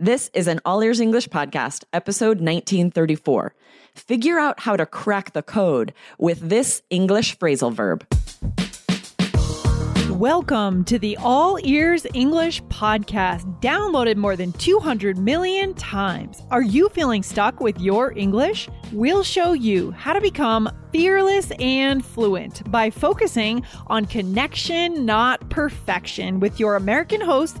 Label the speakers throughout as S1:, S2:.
S1: This is an All Ears English podcast, episode 1934. Figure out how to crack the code with this English phrasal verb.
S2: Welcome to the All Ears English podcast, downloaded more than 200 million times. Are you feeling stuck with your English? We'll show you how to become fearless and fluent by focusing on connection, not perfection, with your American host,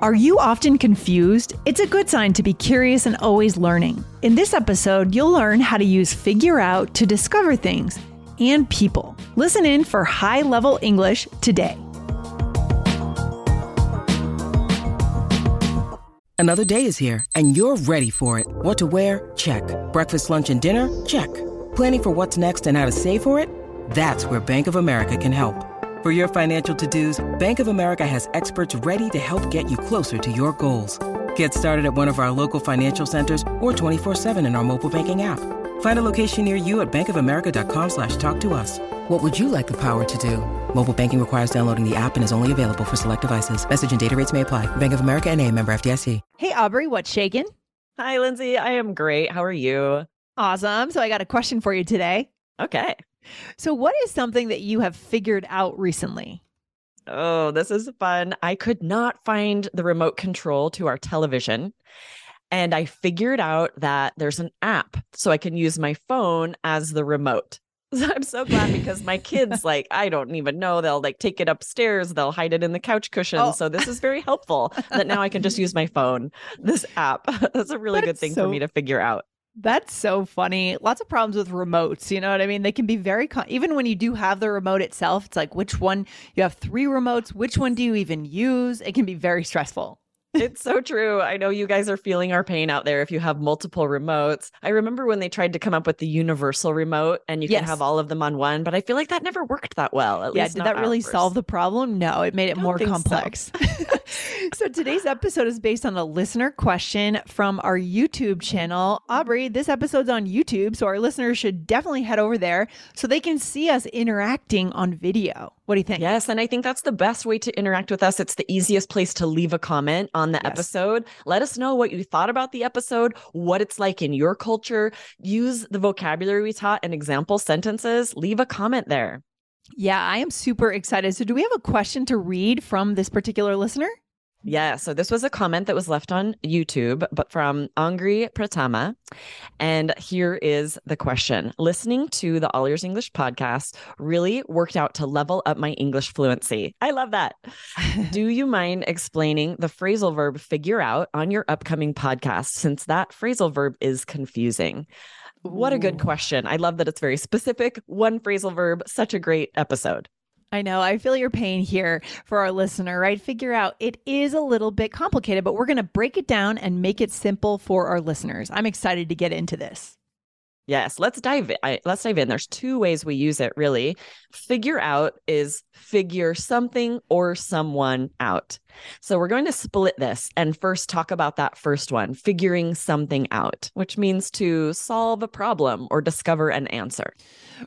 S2: Are you often confused? It's a good sign to be curious and always learning. In this episode, you'll learn how to use Figure Out to discover things and people. Listen in for high level English today.
S3: Another day is here, and you're ready for it. What to wear? Check. Breakfast, lunch, and dinner? Check. Planning for what's next and how to save for it? That's where Bank of America can help. For your financial to-dos, Bank of America has experts ready to help get you closer to your goals. Get started at one of our local financial centers or 24-7 in our mobile banking app. Find a location near you at bankofamerica.com slash talk to us. What would you like the power to do? Mobile banking requires downloading the app and is only available for select devices. Message and data rates may apply. Bank of America and a member FDIC.
S2: Hey, Aubrey, what's shaking?
S1: Hi, Lindsay. I am great. How are you?
S2: Awesome. So I got a question for you today.
S1: Okay.
S2: So, what is something that you have figured out recently?
S1: Oh, this is fun. I could not find the remote control to our television. And I figured out that there's an app so I can use my phone as the remote. So I'm so glad because my kids, like, I don't even know, they'll like take it upstairs, they'll hide it in the couch cushion.
S2: Oh.
S1: So this is very helpful that now I can just use my phone, this app. That's a really good thing
S2: so-
S1: for me to figure out.
S2: That's so funny. Lots of problems with remotes. You know what I mean? They can be very, con- even when you do have the remote itself, it's like which one, you have three remotes, which one do you even use? It can be very stressful.
S1: It's so true. I know you guys are feeling our pain out there if you have multiple remotes. I remember when they tried to come up with the universal remote and you
S2: Yes.
S1: can have all of them on one, but I feel like that never worked that well. At
S2: yeah,
S1: least
S2: did that really
S1: ours.
S2: solve the problem? No, it made it more
S1: think so.
S2: complex. so today's episode is based on a listener question from our YouTube channel. Aubrey, this episode's on YouTube, so our listeners should definitely head over there so they can see us interacting on video. What do you think?
S1: Yes, and I think that's the best way to interact with us. It's the easiest place to leave a comment on the
S2: Yes.
S1: episode. Let us know what you thought about the episode, what it's like in your culture. Use the vocabulary we taught and example sentences. Leave a comment there.
S2: Yeah, I am super excited. So, do we have a question to read from this particular listener?
S1: Yeah, so this was a comment that was left on YouTube, but from Angri Pratama. And here is the question Listening to the All Ears English podcast really worked out to level up my English fluency. I love that. Do you mind explaining the phrasal verb figure out on your upcoming podcast since that phrasal verb is confusing? What a good question. I love that it's very specific. One phrasal verb, such a great episode.
S2: I know. I feel your pain here for our listener, right? Figure out it is a little bit complicated, but we're going to break it down and make it simple for our listeners. I'm excited to get into this.
S1: Yes, let's dive in. Let's dive in. There's two ways we use it really. Figure out is figure something or someone out. So we're going to split this and first talk about that first one, figuring something out, which means to solve a problem or discover an answer.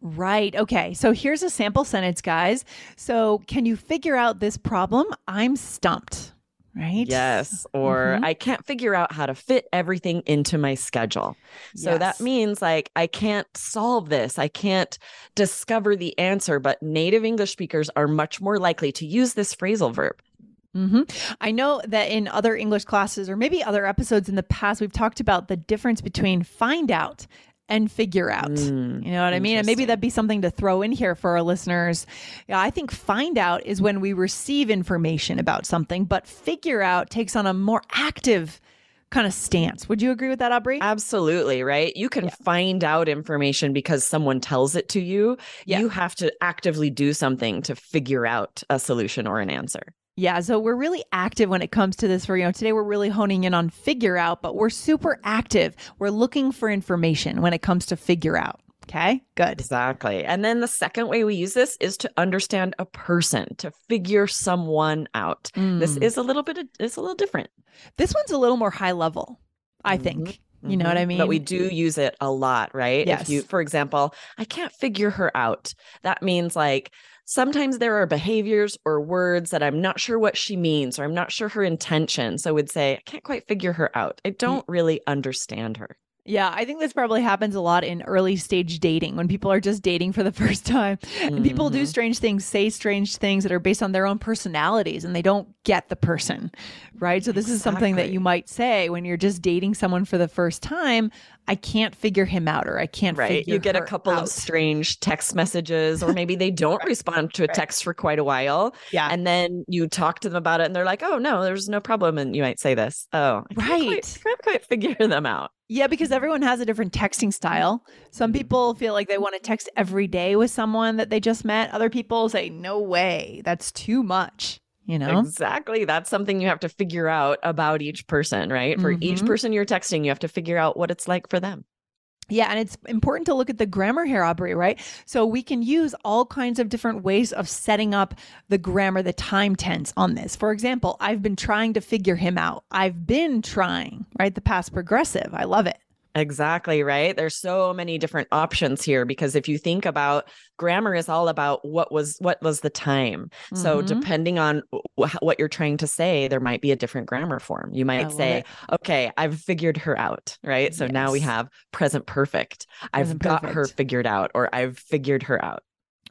S2: Right. Okay. So here's a sample sentence, guys. So, can you figure out this problem? I'm stumped. Right?
S1: Yes, or
S2: Mhm.
S1: I can't figure out how to fit everything into my schedule. So that means like I can't solve this. I can't discover the answer, but native English speakers are much more likely to use this phrasal verb.
S2: hmm I know that in other English classes or maybe other episodes in the past, we've talked about the difference between find out and figure out.
S1: Mm,
S2: you know what I mean? And maybe that'd be something to throw in here for our listeners. Yeah, I think find out is when we receive information about something, but figure out takes on a more active kind of stance. Would you agree with that, Aubrey?
S1: Absolutely, right? You can
S2: Yeah.
S1: find out information because someone tells it to you.
S2: Yeah.
S1: You have to actively do something to figure out a solution or an answer.
S2: Yeah, so we're really active when it comes to this. For you know, today we're really honing in on figure out, but we're super active. We're looking for information when it comes to figure out. Okay, good.
S1: Exactly. And then the second way we use this is to understand a person, to figure someone out. This
S2: Mm.
S1: is a little bit, it's a little different.
S2: this one's a little more high level, I think. You know what I
S1: Mhm.
S2: mean?
S1: But we do use it a lot, right? If you,
S2: Yes.
S1: for example, I can't figure her out. That means like sometimes there are behaviors or words that I'm not sure what she means or I'm not sure her intention. So I would say, I can't quite figure her out. I don't really understand her.
S2: Yeah, I think this probably happens a lot in early stage dating when people are just dating for the first time. And people do
S1: Mhm.
S2: strange things, say strange things that are based on their own personalities and they don't get the person, right? So, this is something that you might say when you're just dating someone for the first time I can't figure him out or I can't
S1: Right.
S2: figure
S1: You get a couple
S2: out.
S1: of strange text messages, or maybe they don't respond to a
S2: Right.
S1: text for quite a while.
S2: Yeah.
S1: And then you talk to them about it and they're like, oh, no, there's no problem. And you might say this, oh, I can't quite-
S2: Right.
S1: can't quite figure them out.
S2: Yeah, because everyone has a different texting style. Some
S1: Mm-hmm.
S2: people feel like they want to text every day with someone that they just met. Other people say, no way, that's too much, you know?
S1: Exactly. That's something you have to figure out about each person, right? For each
S2: Mhm.
S1: person you're texting, you have to figure out what it's like for them.
S2: Yeah, and it's important to look at the grammar here, Aubrey, right? So we can use all kinds of different ways of setting up the grammar, the time tense on this. For example, I've been trying to figure him out. I've been trying, right? The past progressive. I love it.
S1: Exactly, right? There's so many different options here because if you think about grammar is all about what was what was the time. So
S2: Mhm.
S1: depending on wh- what you're trying to say, there might be a different grammar form. You might say,
S2: it.
S1: "Okay, I've figured her out." Right? So now we have present perfect. I've
S2: Present
S1: got her figured out or I've figured her out.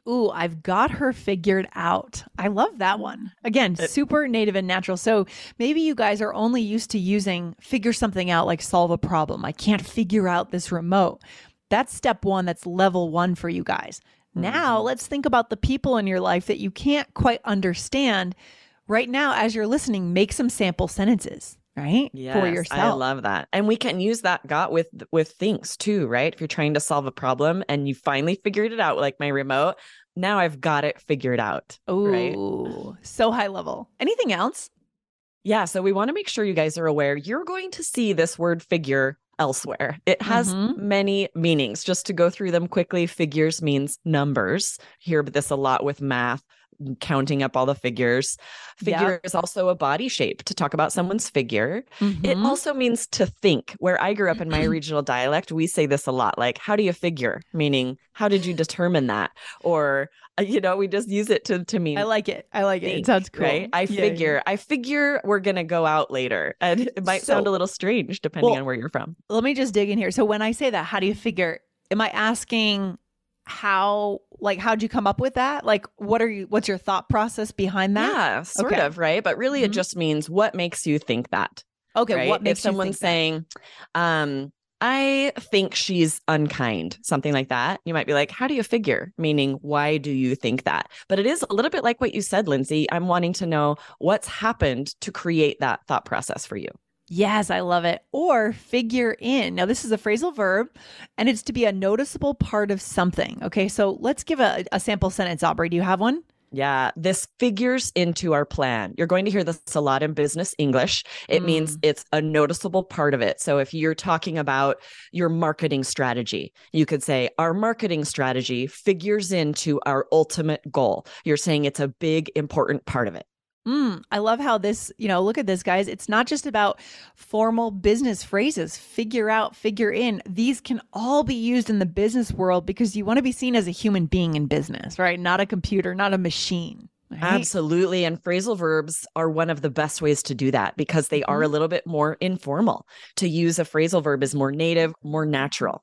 S2: Ooh, I've got her figured out. I love that one. Again,
S1: It-
S2: super native and natural. So maybe you guys are only used to using figure something out, like solve a problem. I can't figure out this remote. That's step one. That's level one for you guys. Now
S1: Mm-hmm.
S2: let's think about the people in your life that you can't quite understand. Right now, as you're listening, make some sample sentences, right? for yourself.
S1: I love that. And we can use that got with with things too, right? If you're trying to solve a problem and you finally figured it out, like my remote, now I've got it figured out. right?
S2: So high level. Anything else?
S1: Yeah. So we want to make sure you guys are aware you're going to see this word figure elsewhere. It has
S2: Mhm.
S1: many meanings. Just to go through them quickly, figures means numbers. Hear this a lot with math, counting up all the figures.
S2: Yep.
S1: Figure is also a body shape to talk about someone's figure. It
S2: Mhm.
S1: also means to think. Where I grew up in my regional dialect, we say this a lot like, how do you figure? Meaning, how did you determine that? Or, uh, you know, we just use it to, to mean
S2: I like it. I like it. It sounds cool.
S1: Right? I
S2: Yeah, yeah.
S1: figure, I figure we're going to go out later. And it might sound a little strange depending
S2: Well,
S1: on where you're from.
S2: Let me just dig in here. So when I say that, how do you figure? Am I asking how like how'd you come up with that? Like what are you what's your thought process behind that?
S1: Yeah, sort
S2: Okay.
S1: of, right? But really, it
S2: Mhm.
S1: just means what makes you think that.
S2: Okay,
S1: right?
S2: what makes
S1: if someone's
S2: think that?
S1: saying, um, I think she's unkind, something like that, you might be like, How do you figure? Meaning, why do you think that? But it is a little bit like what you said, Lindsay. I'm wanting to know what's happened to create that thought process for you.
S2: Yes, I love it. Or figure in. Now, this is a phrasal verb and it's to be a noticeable part of something. Okay, so let's give a, a sample sentence, Aubrey. Do you have one?
S1: Yeah, this figures into our plan. You're going to hear this a lot in business English. It means
S2: Mm.
S1: it's a noticeable part of it. So if you're talking about your marketing strategy, you could say, Our marketing strategy figures into our ultimate goal. You're saying it's a big, important part of it.
S2: Mm, I love how this, you know, look at this, guys. It's not just about formal business phrases, figure out, figure in. These can all be used in the business world because you want to be seen as a human being in business, right? Not a computer, not a machine. right?
S1: Absolutely. And phrasal verbs are one of the best ways to do that because they are a little bit more informal. To use a phrasal verb is more native, more natural.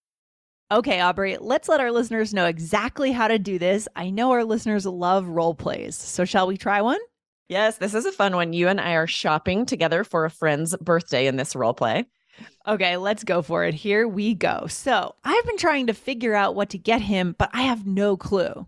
S2: Okay, Aubrey, let's let our listeners know exactly how to do this. I know our listeners love role plays. So, shall we try one?
S1: Yes, this is a fun one. You and I are shopping together for a friend's birthday in this role play.
S2: Okay, let's go for it. Here we go. So, I've been trying to figure out what to get him, but I have no clue.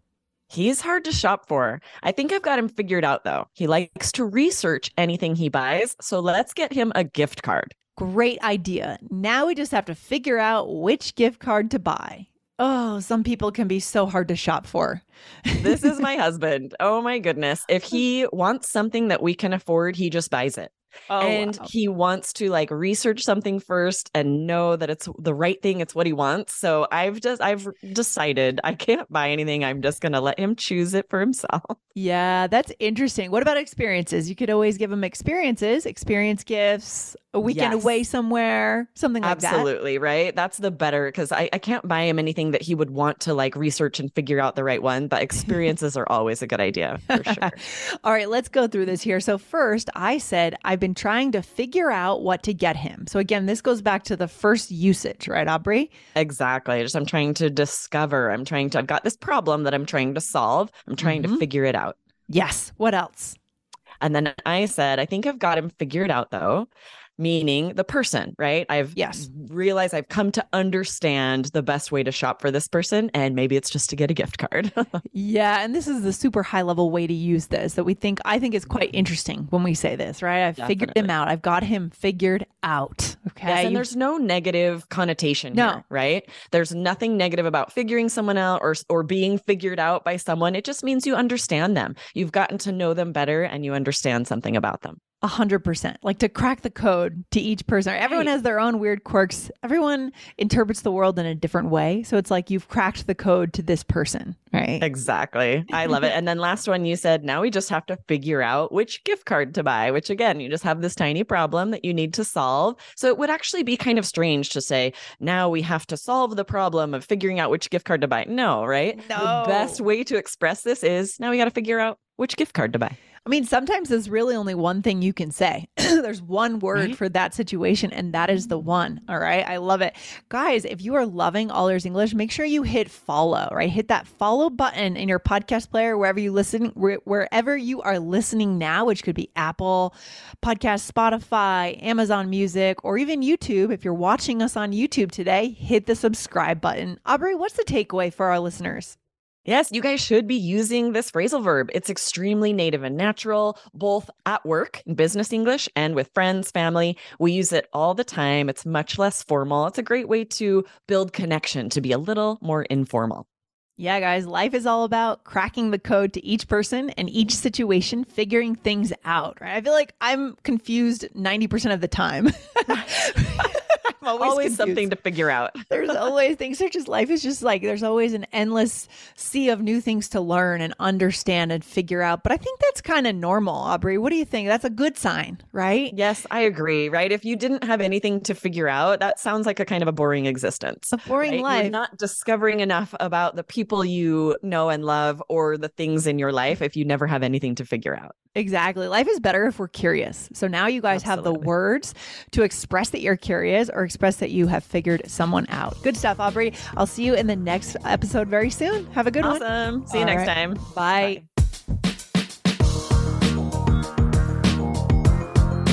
S1: He's hard to shop for. I think I've got him figured out though. He likes to research anything he buys. So let's get him a gift card.
S2: Great idea. Now we just have to figure out which gift card to buy. Oh, some people can be so hard to shop for.
S1: this is my husband. Oh my goodness. If he wants something that we can afford, he just buys it. Oh, and wow. he wants to like research something first and know that it's the right thing it's what he wants so i've just i've decided i can't buy anything i'm just going to let him choose it for himself
S2: yeah that's interesting what about experiences you could always give him experiences experience gifts a weekend yes. away somewhere, something like
S1: Absolutely,
S2: that.
S1: Absolutely, right? That's the better because I, I can't buy him anything that he would want to like research and figure out the right one, but experiences are always a good idea for sure.
S2: All right, let's go through this here. So, first, I said I've been trying to figure out what to get him. So, again, this goes back to the first usage, right, Aubrey?
S1: Exactly. Just I'm trying to discover, I'm trying to, I've got this problem that I'm trying to solve, I'm trying mm-hmm. to figure it out.
S2: Yes. What else?
S1: And then I said, I think I've got him figured out though meaning the person, right? I've
S2: yes
S1: realized I've come to understand the best way to shop for this person, and maybe it's just to get a gift card.
S2: yeah, and this is the super high level way to use this that we think I think is quite mm-hmm. interesting when we say this, right? I've Definitely. figured him out. I've got him figured out. Okay.
S1: Yes, and there's no negative connotation no. Here, right? There's nothing negative about figuring someone out or or being figured out by someone. It just means you understand them. You've gotten to know them better and you understand something about them.
S2: A hundred percent. Like to crack the code to each person. Everyone has their own weird quirks. Everyone interprets the world in a different way. So it's like you've cracked the code to this person, right?
S1: Exactly. I love it. and then last one you said, now we just have to figure out which gift card to buy, which again, you just have this tiny problem that you need to solve. So it would actually be kind of strange to say, now we have to solve the problem of figuring out which gift card to buy. No, right?
S2: No.
S1: The best way to express this is now we got to figure out which gift card to buy.
S2: I mean, sometimes there's really only one thing you can say. there's one word right? for that situation, and that is the mm. one. All right. I love it. Guys, if you are loving All Ears English, make sure you hit follow, right? Hit that follow button in your podcast player, wherever you listen, wherever you are listening now, which could be Apple Podcast, Spotify, Amazon Music, or even YouTube. If you're watching us on YouTube today, hit the subscribe button. Aubrey, what's the takeaway for our listeners?
S1: Yes, you guys should be using this phrasal verb. It's extremely native and natural, both at work in business English and with friends, family. We use it all the time. It's much less formal. It's a great way to build connection, to be a little more informal.
S2: Yeah, guys, life is all about cracking the code to each person and each situation, figuring things out, right? I feel like I'm confused 90% of the time.
S1: always, always something to figure out.
S2: there's always things. There's just life is just like there's always an endless sea of new things to learn and understand and figure out. But I think that's kind of normal, Aubrey. What do you think? That's a good sign, right?
S1: Yes, I agree. Right? If you didn't have anything to figure out, that sounds like a kind of a boring existence.
S2: A boring
S1: right?
S2: life.
S1: You're not discovering enough about the people you know and love or the things in your life if you never have anything to figure out.
S2: Exactly. Life is better if we're curious. So now you guys Absolutely. have the words to express that you're curious or express that you have figured someone out. Good stuff, Aubrey. I'll see you in the next episode very soon. Have a good
S1: awesome.
S2: one.
S1: Awesome. See you All next right. time.
S2: Bye. Bye.